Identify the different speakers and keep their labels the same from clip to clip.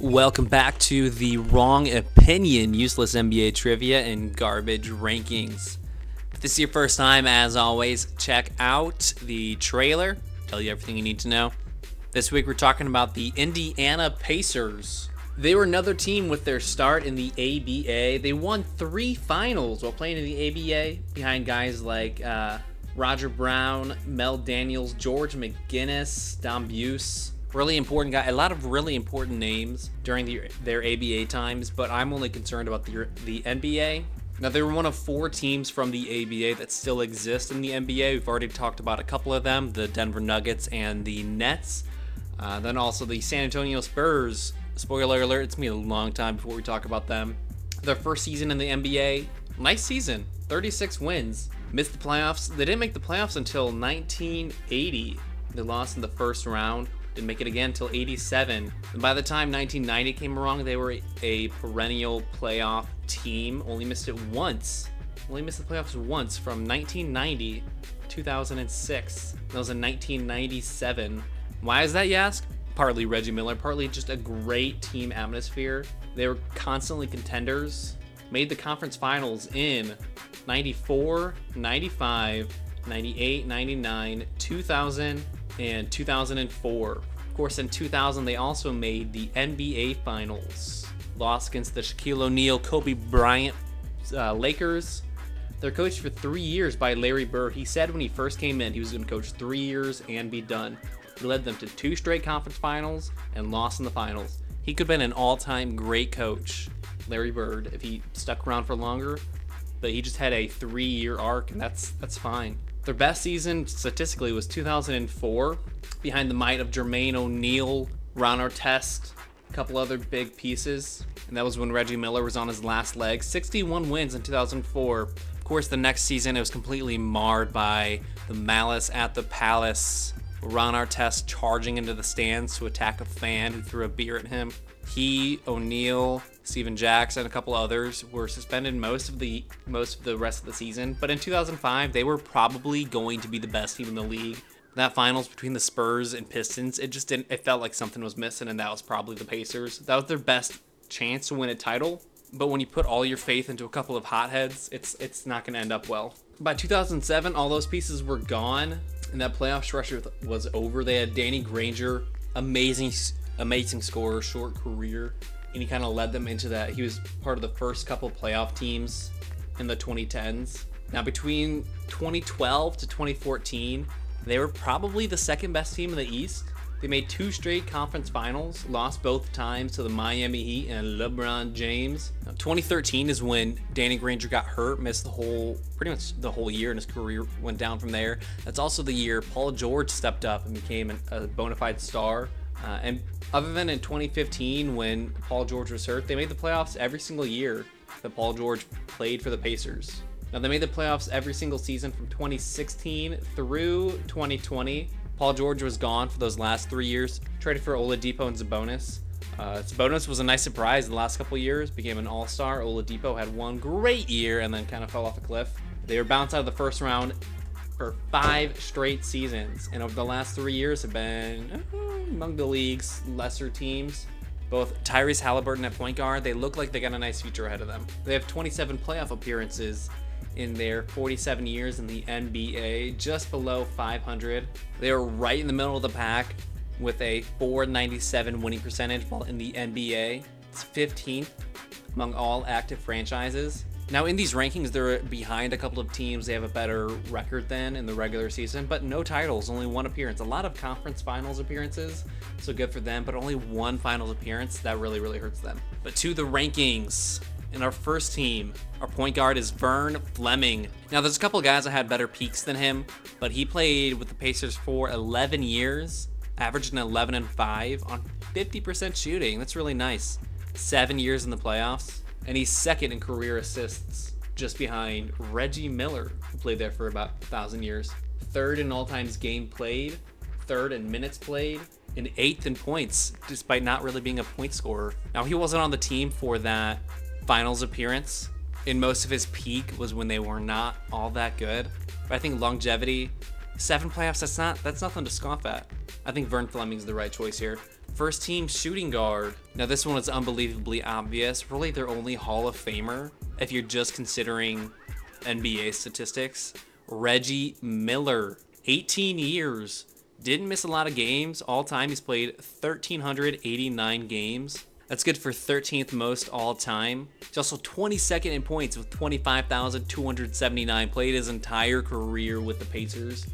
Speaker 1: Welcome back to the Wrong Opinion Useless NBA Trivia and Garbage Rankings. If this is your first time, as always, check out the trailer, tell you everything you need to know. This week we're talking about the Indiana Pacers. They were another team with their start in the ABA. They won three finals while playing in the ABA behind guys like uh, Roger Brown, Mel Daniels, George McGinnis, Don Buse really important guy. A lot of really important names during the, their ABA times, but I'm only concerned about the the NBA. Now they were one of four teams from the ABA that still exist in the NBA. We've already talked about a couple of them: the Denver Nuggets and the Nets. Uh, then also the San Antonio Spurs. Spoiler alert: it's gonna be a long time before we talk about them. Their first season in the NBA, nice season, 36 wins. Missed the playoffs. They didn't make the playoffs until 1980. They lost in the first round didn't make it again until 87. And by the time 1990 came along, they were a perennial playoff team. Only missed it once. Only missed the playoffs once from 1990 2006. That was in 1997. Why is that, you ask? Partly Reggie Miller, partly just a great team atmosphere. They were constantly contenders. Made the conference finals in 94, 95, 98, 99, 2000, and 2004. Of course, in 2000, they also made the NBA Finals. Lost against the Shaquille O'Neal, Kobe Bryant uh, Lakers. They're coached for three years by Larry Bird. He said when he first came in, he was going to coach three years and be done. He led them to two straight conference finals and lost in the finals. He could have been an all time great coach, Larry Bird, if he stuck around for longer. But he just had a three year arc, and that's that's fine. Their best season statistically was 2004, behind the might of Jermaine O'Neal, Ron Artest, a couple other big pieces. And that was when Reggie Miller was on his last leg. 61 wins in 2004. Of course, the next season it was completely marred by the malice at the palace. Ron Artest charging into the stands to attack a fan who threw a beer at him. He, O'Neal, Stephen Jackson, and a couple others were suspended most of the most of the rest of the season. But in 2005, they were probably going to be the best team in the league. That finals between the Spurs and Pistons, it just didn't. It felt like something was missing, and that was probably the Pacers. That was their best chance to win a title. But when you put all your faith into a couple of hotheads, it's it's not going to end up well. By 2007, all those pieces were gone, and that playoff stretch was over. They had Danny Granger, amazing, amazing scorer, short career and he kind of led them into that. He was part of the first couple playoff teams in the 2010s. Now, between 2012 to 2014, they were probably the second best team in the East. They made two straight conference finals, lost both times to the Miami Heat and LeBron James. Now, 2013 is when Danny Granger got hurt, missed the whole, pretty much the whole year, and his career went down from there. That's also the year Paul George stepped up and became a bona fide star. Uh, and other than in 2015 when Paul George was hurt, they made the playoffs every single year that Paul George played for the Pacers. Now they made the playoffs every single season from 2016 through 2020. Paul George was gone for those last three years, traded for Oladipo and Sabonis. Uh, Sabonis was a nice surprise the last couple years, became an all-star. Oladipo had one great year and then kind of fell off a cliff. They were bounced out of the first round for five straight seasons, and over the last three years have been uh, among the league's lesser teams. Both Tyrese Haliburton at point guard, they look like they got a nice future ahead of them. They have 27 playoff appearances in their 47 years in the NBA, just below 500. They are right in the middle of the pack with a 497 winning percentage, while in the NBA, it's 15th among all active franchises. Now, in these rankings, they're behind a couple of teams they have a better record than in the regular season, but no titles, only one appearance. A lot of conference finals appearances, so good for them, but only one finals appearance. That really, really hurts them. But to the rankings. In our first team, our point guard is Vern Fleming. Now, there's a couple guys that had better peaks than him, but he played with the Pacers for 11 years, averaged an 11 and 5 on 50% shooting. That's really nice. Seven years in the playoffs and he's second in career assists, just behind Reggie Miller, who played there for about a thousand years. Third in all times game played, third in minutes played, and eighth in points, despite not really being a point scorer. Now he wasn't on the team for that finals appearance. In most of his peak was when they were not all that good. But I think longevity, seven playoffs, that's not that's nothing to scoff at. I think Vern Fleming's the right choice here. First team shooting guard. Now, this one is unbelievably obvious. Really, their only Hall of Famer, if you're just considering NBA statistics. Reggie Miller, 18 years, didn't miss a lot of games. All time, he's played 1,389 games. That's good for 13th most all time. He's also 22nd in points with 25,279. Played his entire career with the Pacers.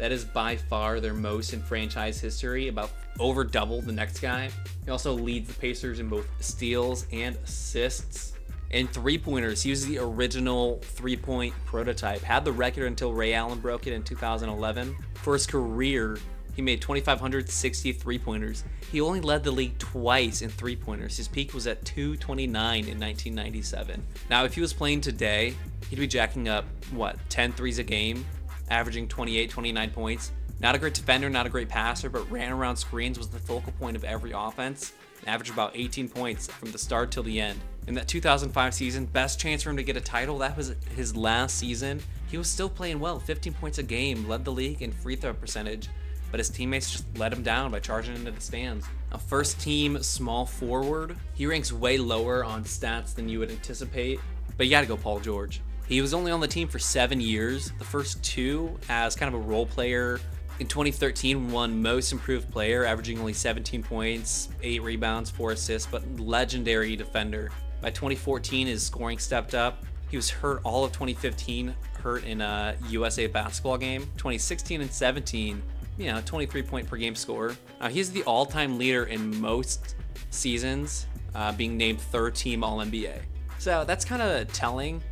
Speaker 1: That is by far their most in franchise history, about over double the next guy. He also leads the Pacers in both steals and assists. And three pointers, he was the original three point prototype. Had the record until Ray Allen broke it in 2011. For his career, he made 2,560 three pointers. He only led the league twice in three pointers. His peak was at 229 in 1997. Now, if he was playing today, he'd be jacking up, what, 10 threes a game, averaging 28, 29 points. Not a great defender, not a great passer, but ran around screens, was the focal point of every offense, averaged about 18 points from the start till the end. In that 2005 season, best chance for him to get a title, that was his last season. He was still playing well, 15 points a game, led the league in free throw percentage, but his teammates just let him down by charging into the stands. A first team small forward, he ranks way lower on stats than you would anticipate, but you gotta go Paul George. He was only on the team for seven years, the first two as kind of a role player in 2013, won Most Improved Player, averaging only 17 points, 8 rebounds, 4 assists, but legendary defender. By 2014, his scoring stepped up. He was hurt all of 2015, hurt in a USA basketball game. 2016 and 17, you know, 23 point per game score. Uh, he's the all time leader in most seasons, uh, being named third team All NBA. So that's kind of telling.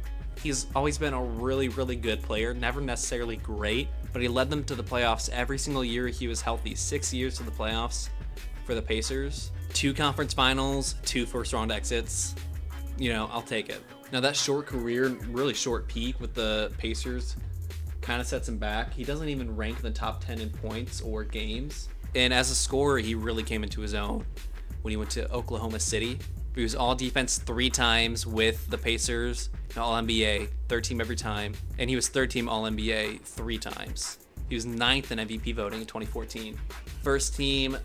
Speaker 1: He's always been a really, really good player, never necessarily great, but he led them to the playoffs every single year he was healthy. Six years to the playoffs for the Pacers, two conference finals, two first round exits. You know, I'll take it. Now, that short career, really short peak with the Pacers, kind of sets him back. He doesn't even rank in the top 10 in points or games. And as a scorer, he really came into his own when he went to Oklahoma City. He was all defense three times with the Pacers, All NBA, third team every time, and he was third team All NBA three times. He was ninth in MVP voting in 2014. First team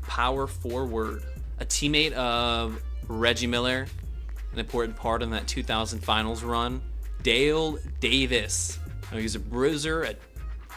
Speaker 1: power forward, a teammate of Reggie Miller, an important part in that 2000 finals run. Dale Davis. He was a bruiser, a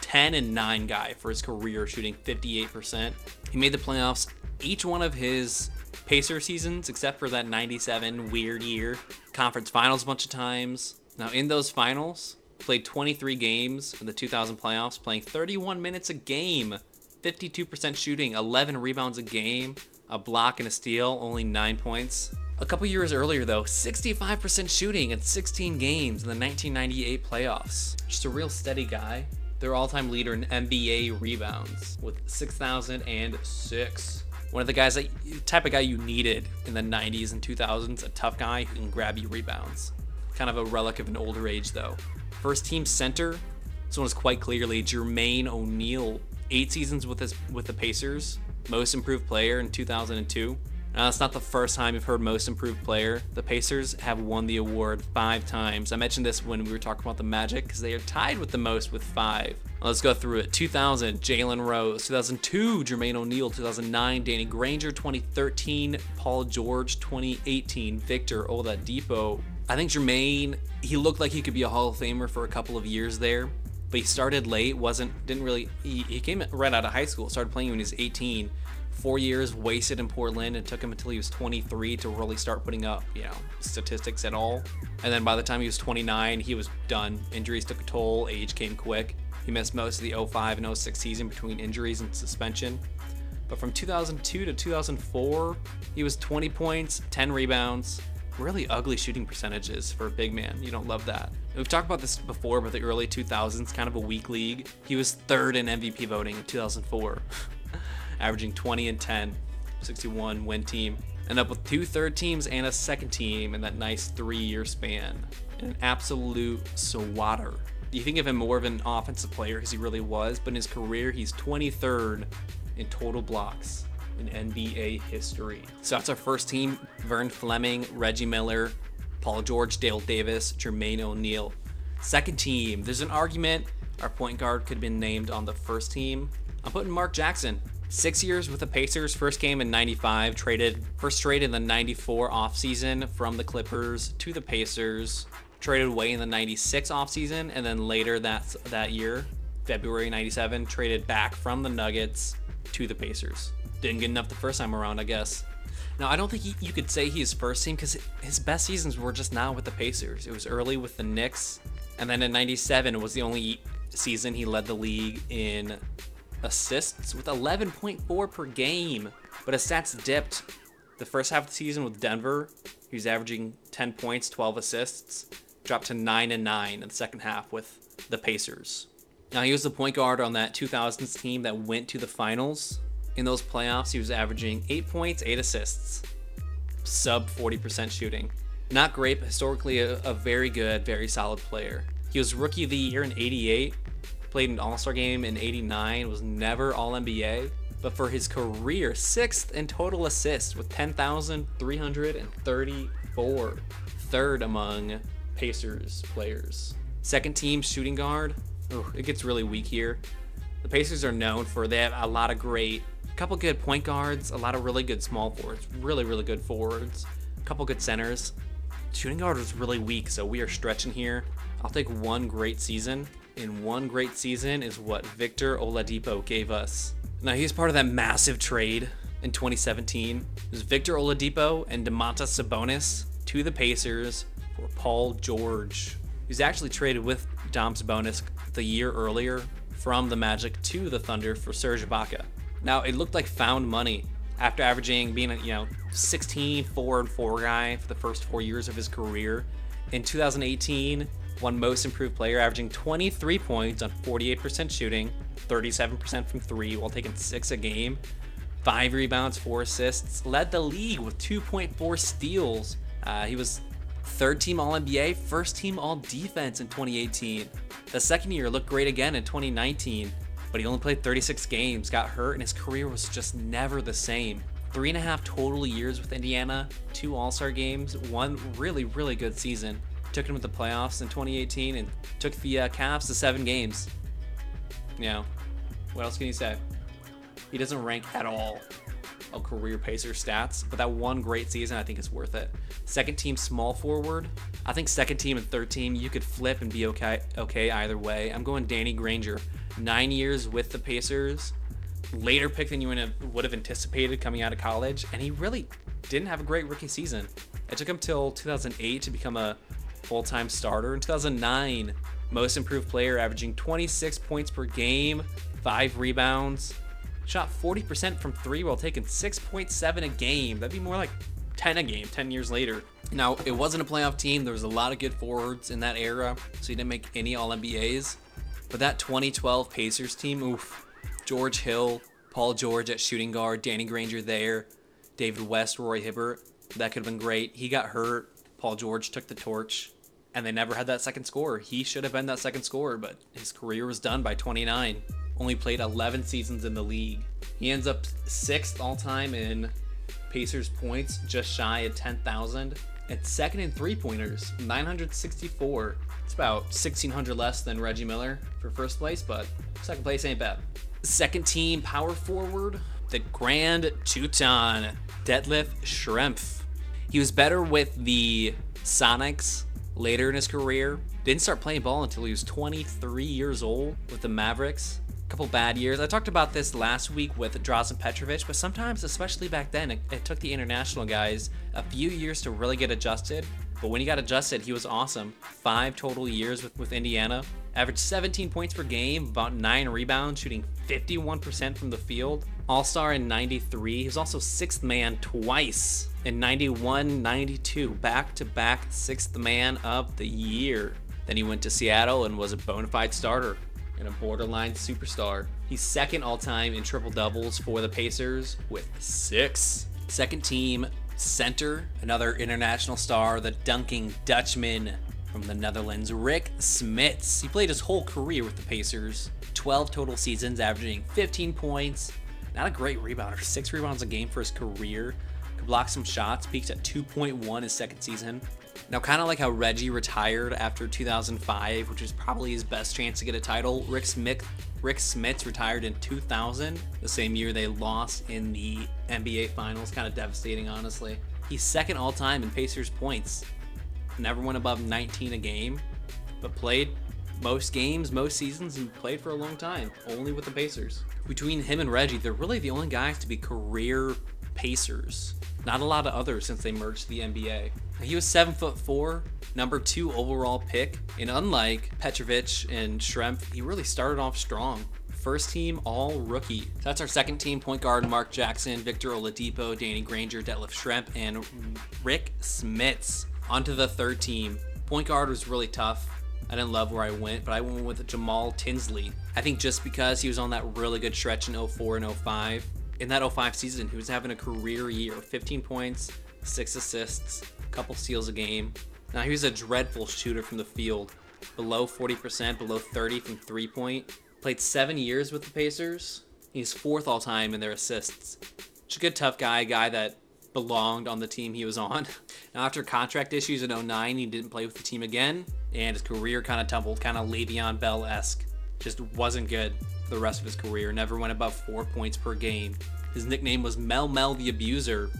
Speaker 1: 10 and 9 guy for his career, shooting 58%. He made the playoffs each one of his Pacer seasons, except for that 97 weird year. Conference finals a bunch of times. Now, in those finals, played 23 games in the 2000 playoffs, playing 31 minutes a game, 52% shooting, 11 rebounds a game, a block and a steal, only 9 points. A couple years earlier, though, 65% shooting in 16 games in the 1998 playoffs. Just a real steady guy. Their all time leader in NBA rebounds with 6,006 one of the guys that type of guy you needed in the 90s and 2000s, a tough guy who can grab you rebounds. Kind of a relic of an older age though. First team center, this one is quite clearly Jermaine O'Neal. Eight seasons with his with the Pacers, most improved player in 2002. Uh, now, that's not the first time you've heard most improved player. The Pacers have won the award five times. I mentioned this when we were talking about the Magic because they are tied with the most with five. Let's go through it. 2000, Jalen Rose. 2002, Jermaine O'Neal. 2009, Danny Granger. 2013, Paul George. 2018, Victor Oladipo. I think Jermaine, he looked like he could be a Hall of Famer for a couple of years there, but he started late. wasn't didn't really. He, he came right out of high school. Started playing when he was 18 four years wasted in Portland. It took him until he was 23 to really start putting up, you know, statistics at all. And then by the time he was 29, he was done. Injuries took a toll. Age came quick. He missed most of the 05 and 06 season between injuries and suspension. But from 2002 to 2004, he was 20 points, 10 rebounds, really ugly shooting percentages for a big man. You don't love that. We've talked about this before, but the early 2000s, kind of a weak league. He was third in MVP voting in 2004. averaging 20 and 10, 61 win team. End up with two third teams and a second team in that nice three year span. An absolute swatter. You think of him more of an offensive player because he really was, but in his career, he's 23rd in total blocks in NBA history. So that's our first team Vern Fleming, Reggie Miller, Paul George, Dale Davis, Jermaine O'Neal. Second team, there's an argument our point guard could have been named on the first team. I'm putting Mark Jackson Six years with the Pacers. First game in '95. Traded first trade in the '94 offseason from the Clippers to the Pacers. Traded away in the '96 offseason, and then later that that year, February '97, traded back from the Nuggets to the Pacers. Didn't get enough the first time around, I guess. Now, I don't think he, you could say he's first team because his best seasons were just now with the Pacers. It was early with the Knicks, and then in '97 was the only season he led the league in assists with 11.4 per game. But his stats dipped the first half of the season with Denver. He was averaging 10 points, 12 assists. Dropped to 9 and 9 in the second half with the Pacers. Now he was the point guard on that 2000s team that went to the finals. In those playoffs, he was averaging 8 points, 8 assists. Sub 40% shooting. Not great, but historically a, a very good, very solid player. He was rookie of the year in 88 played an All Star game in 89, was never All NBA, but for his career, sixth in total assists with 10,334, third among Pacers players. Second team shooting guard, oh, it gets really weak here. The Pacers are known for they have a lot of great, a couple good point guards, a lot of really good small forwards, really really good forwards, a couple good centers. Shooting guard was really weak, so we are stretching here. I'll take one great season in one great season is what Victor Oladipo gave us. Now he's part of that massive trade in 2017. It was Victor Oladipo and Domantas Sabonis to the Pacers for Paul George. He was actually traded with Dom Sabonis the year earlier from the Magic to the Thunder for Serge Ibaka. Now it looked like found money after averaging being a you know 16 4 and 4 guy for the first 4 years of his career. In 2018, won Most Improved Player, averaging 23 points on 48% shooting, 37% from three, while taking six a game, five rebounds, four assists, led the league with 2.4 steals. Uh, he was third team All NBA, first team All Defense in 2018. The second year looked great again in 2019, but he only played 36 games, got hurt, and his career was just never the same. Three and a half total years with Indiana, two All Star games, one really, really good season took him to the playoffs in 2018 and took the uh, Cavs to seven games. You know, what else can you say? He doesn't rank at all of career pacer stats, but that one great season I think is worth it. Second team small forward. I think second team and third team you could flip and be okay okay either way. I'm going Danny Granger. Nine years with the Pacers. Later pick than you would have anticipated coming out of college, and he really didn't have a great rookie season. It took him till 2008 to become a full time starter. In 2009, most improved player, averaging 26 points per game, 5 rebounds. Shot 40% from 3 while taking 6.7 a game. That'd be more like 10 a game 10 years later. Now, it wasn't a playoff team. There was a lot of good forwards in that era, so he didn't make any All NBAs. But that 2012 Pacers team, oof. George Hill, Paul George at shooting guard, Danny Granger there, David West, Roy Hibbert. That could have been great. He got hurt. Paul George took the torch and they never had that second scorer. He should have been that second scorer, but his career was done by 29. Only played 11 seasons in the league. He ends up sixth all time in Pacers points, just shy of 10,000. And second in three pointers, 964. It's about 1,600 less than Reggie Miller for first place, but second place ain't bad. Second team power forward, the Grand Teuton, Detlef Schrempf. He was better with the Sonics later in his career. Didn't start playing ball until he was 23 years old with the Mavericks. A couple bad years. I talked about this last week with Drazen Petrovic, but sometimes, especially back then, it, it took the international guys a few years to really get adjusted. But when he got adjusted, he was awesome. Five total years with, with Indiana. Averaged 17 points per game, about 9 rebounds, shooting 51% from the field. All Star in 93. He was also sixth man twice in 91 92, back to back sixth man of the year. Then he went to Seattle and was a bona fide starter and a borderline superstar. He's second all time in triple doubles for the Pacers with six. Second team center, another international star, the dunking Dutchman from the Netherlands, Rik Smits. He played his whole career with the Pacers, 12 total seasons, averaging 15 points. Not a great rebounder, six rebounds a game for his career. Could block some shots, peaked at 2.1 his second season. Now, kind of like how Reggie retired after 2005, which was probably his best chance to get a title, Rik, Smits Rik Smits retired in 2000, the same year they lost in the NBA Finals. Kind of devastating, honestly. He's second all time in Pacers points. Never went above 19 a game, but played most games, most seasons, and played for a long time, only with the Pacers. Between him and Reggie, they're really the only guys to be career Pacers. Not a lot of others since they merged the NBA. He was seven foot four, number two overall pick, and unlike Petrovic and Schrempf, he really started off strong. First team all rookie. So that's our second team point guard Mark Jackson, Victor Oladipo, Danny Granger, Detlef Schrempf, and Rik Smits. Onto the third team. Point guard was really tough. I didn't love where I went, but I went with Jamal Tinsley. I think just because he was on that really good stretch in 04 and 05. In that 05 season, he was having a career year 15 points, 6 assists, a couple steals a game. Now, he was a dreadful shooter from the field, below 40%, below 30 from three point. Played seven years with the Pacers. He's fourth all time in their assists. Just a good, tough guy, a guy that belonged on the team he was on. Now, after contract issues in 09, he didn't play with the team again, and his career kind of tumbled, kind of Le'Veon Bell esque. Just wasn't good for the rest of his career. Never went above four points per game. His nickname was Mel Mel the Abuser.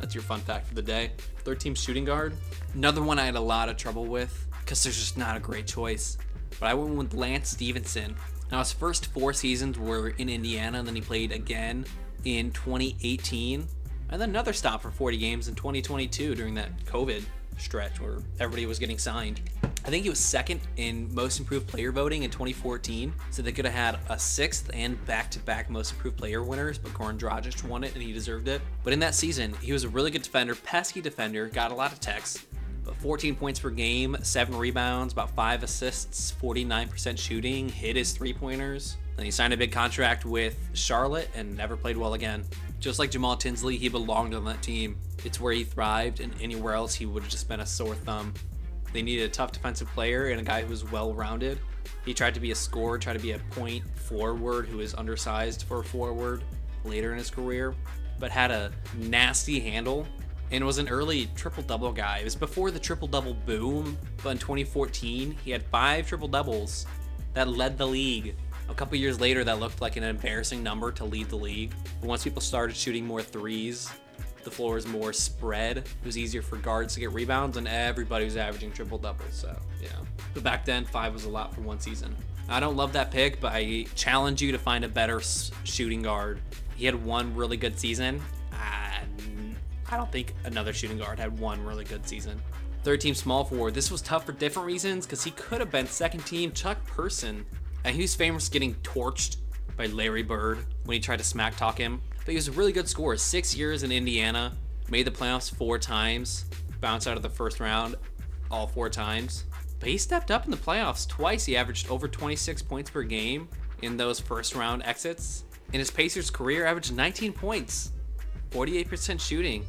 Speaker 1: That's your fun fact for the day. Third team shooting guard. Another one I had a lot of trouble with because there's just not a great choice. But I went with Lance Stephenson. Now, his first four seasons were in Indiana, and then he played again in 2018 and then another stop for 40 games in 2022 during that COVID stretch where everybody was getting signed. I think he was second in most improved player voting in 2014, so they could have had a sixth and back-to-back most improved player winners, but Goran Dragic won it and he deserved it. But in that season, he was a really good defender, pesky defender, got a lot of techs, but 14 points per game, 7 rebounds, about 5 assists, 49% shooting, hit his three-pointers. Then he signed a big contract with Charlotte and never played well again. Just like Jamal Tinsley, he belonged on that team. It's where he thrived, and anywhere else he would have just been a sore thumb. They needed a tough defensive player and a guy who was well rounded. He tried to be a scorer, tried to be a point forward who is undersized for a forward later in his career, but had a nasty handle and was an early triple double guy. It was before the triple double boom, but in 2014, he had five triple doubles that led the league a couple years later, that looked like an embarrassing number to lead the league. But once people started shooting more threes, the floor was more spread. It was easier for guards to get rebounds, and everybody was averaging triple doubles. So, know. But back then, five was a lot for one season. I don't love that pick, but I challenge you to find a better shooting guard. He had one really good season. I don't think another shooting guard had one really good season. Third team small forward. This was tough for different reasons because he could have been second team Chuck Person and he was famous getting torched by Larry Bird when he tried to smack talk him. But he was a really good scorer. Six years in Indiana, made the playoffs four times, bounced out of the first round all four times. But he stepped up in the playoffs twice. He averaged over 26 points per game in those first round exits. In his Pacers career, averaged 19 points, 48% shooting,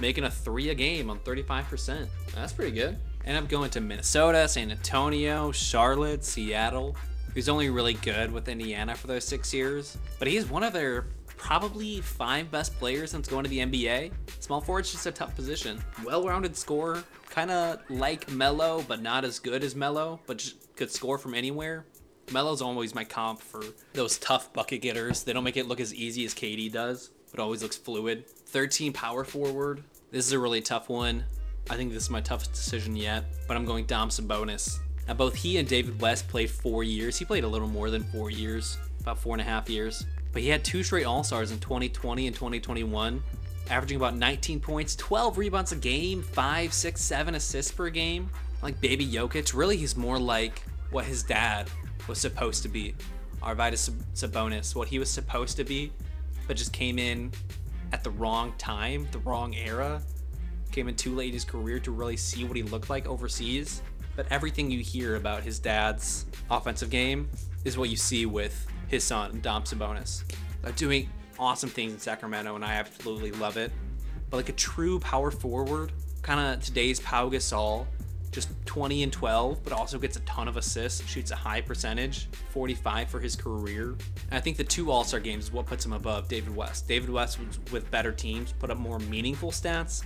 Speaker 1: making a three a game on 35%. That's pretty good. Ended up going to Minnesota, San Antonio, Charlotte, Seattle, He's only really good with Indiana for those six years, but he's one of their probably five best players since going to the NBA. Small forward's just a tough position. Well-rounded scorer, kind of like Melo, but not as good as Melo, but could score from anywhere. Melo's always my comp for those tough bucket getters. They don't make it look as easy as KD does, but always looks fluid. 13 power forward. This is a really tough one. I think this is my toughest decision yet, but I'm going Dom Sabonis. Now, both he and David West played four years. He played a little more than four years, about four and a half years. But he had two straight All Stars in 2020 and 2021, averaging about 19 points, 12 rebounds a game, 5, 6, 7 assists per game. Like baby Jokic, really, he's more like what his dad was supposed to be. Arvydas Sabonis, what he was supposed to be, but just came in at the wrong time, the wrong era. Came in too late in his career to really see what he looked like overseas but everything you hear about his dad's offensive game is what you see with his son, Dom Sabonis. They're doing awesome things in Sacramento, and I absolutely love it. But like a true power forward, kind of today's Pau Gasol, just 20 and 12, but also gets a ton of assists, shoots a high percentage, 45 for his career. And I think the two All Star games is what puts him above David West. David West with better teams put up more meaningful stats,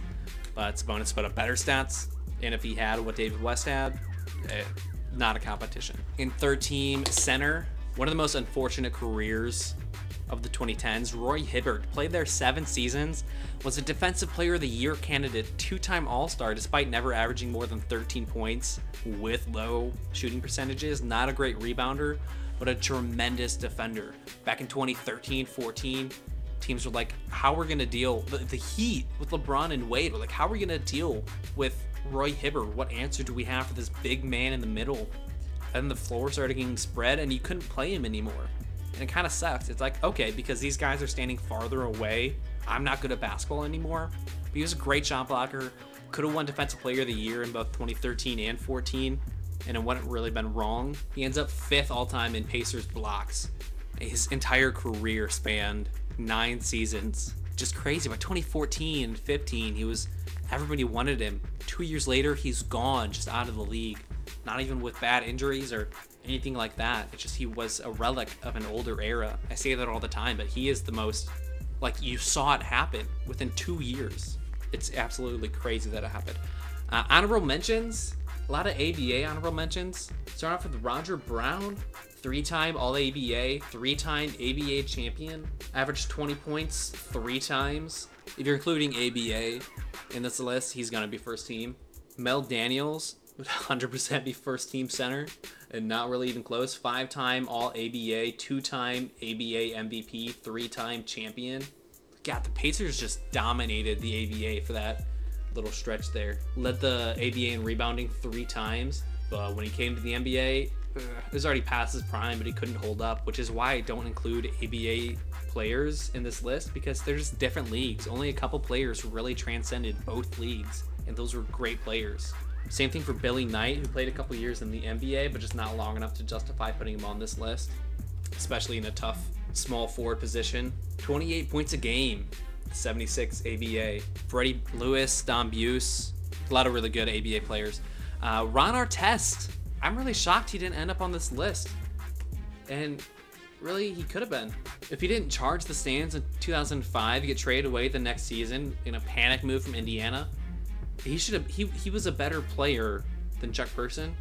Speaker 1: but Sabonis put up better stats. And if he had what David West had, eh, not a competition. In third team center, One of the most unfortunate careers of the 2010s, Roy Hibbert played there seven seasons, was a Defensive Player of the Year candidate, two time All Star, despite never averaging more than 13 points with low shooting percentages. Not a great rebounder, but a tremendous defender. Back in 2013 14, teams were like, how are we going to deal the, the Heat with LeBron and Wade? Were like, how are we going to deal with Roy Hibbert? What answer do we have for this big man in the middle? And the floor started getting spread, and you couldn't play him anymore. And it kind of sucks. It's like, okay, because these guys are standing farther away, I'm not good at basketball anymore. But he was a great shot blocker. Could have won Defensive Player of the Year in both 2013 and 14, and it wouldn't really been wrong. He ends up fifth all time in Pacers blocks. His entire career spanned nine seasons. Just crazy. By 2014 and 15, he was everybody wanted him. Two years later, he's gone, just out of the league. Not even with bad injuries or anything like that. It's just he was a relic of an older era. I say that all the time, but he is the most like you saw it happen within two years. It's absolutely crazy that it happened. Uh, honorable mentions, a lot of ABA honorable mentions. Start off with Roger Brown, three-time All-ABA, three-time ABA champion, averaged 20 points three times. If you're including ABA in this list, he's gonna be first team. Mel Daniels would 100% be first team center and not really even close. Five time All ABA, MVP, three time champion. God, the Pacers just dominated the ABA for that little stretch there. Led the ABA in rebounding three times, but when he came to the NBA, it was already past his prime, but he couldn't hold up, which is why I don't include ABA players in this list because they're just different leagues. Only a couple players really transcended both leagues, and those were great players. Same thing for Billy Knight, who played a couple years in the NBA, but just not long enough to justify putting him on this list, especially in a tough small forward position. 28 points a game, 76 ABA. Freddie Lewis, Don Buse, a lot of really good ABA players. Uh, Ron Artest, I'm really shocked he didn't end up on this list. And really, he could have been. If he didn't charge the stands in 2005, get traded away the next season in a panic move from Indiana, he should have. He he was a better player than Chuck Person.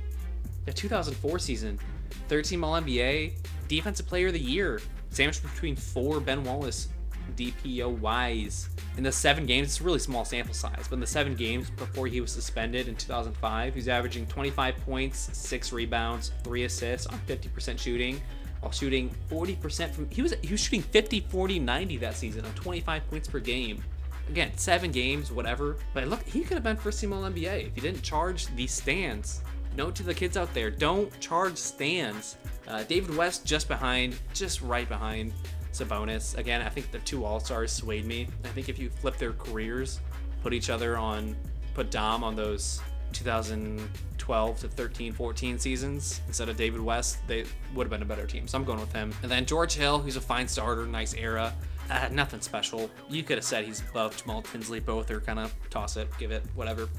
Speaker 1: The 2004 season, 13 All NBA, Defensive Player of the Year, sandwiched between four Ben Wallace DPOYs. In the seven games, it's a really small sample size, but in the seven games before he was suspended in 2005, he's averaging 25 points, six rebounds, three assists on 50% shooting, while shooting 40% from. He was he was shooting 50, 40, 90 that season on 25 points per game. Again, seven games, whatever. But look, he could have been first team All NBA if he didn't charge these stands. Note to the kids out there: don't charge stands. Uh, David West just behind, just right behind Sabonis. Again, I think the two All Stars swayed me. I think if you flip their careers, put each other on, put Dom on those 2012 to 13, 14 seasons instead of David West, they would have been a better team. So I'm going with him. And then George Hill, who's a fine starter, nice era. Uh, nothing special. You could have said he's above Jamal Tinsley. Both are kind of toss it, give it, whatever.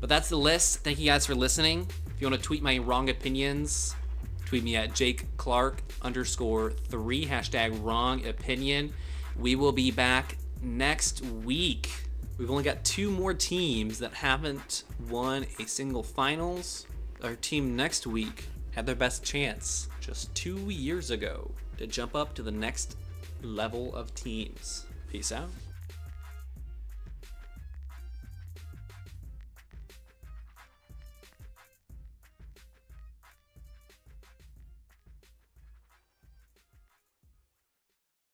Speaker 1: But that's the list. Thank you guys for listening. If you want to tweet my wrong opinions, tweet me at Jake Clark underscore three hashtag wrong opinion. We will be back next week. We've only got two more teams that haven't won a single finals. Our team next week had their best chance just two years ago to jump up to the next level of teams. Peace out.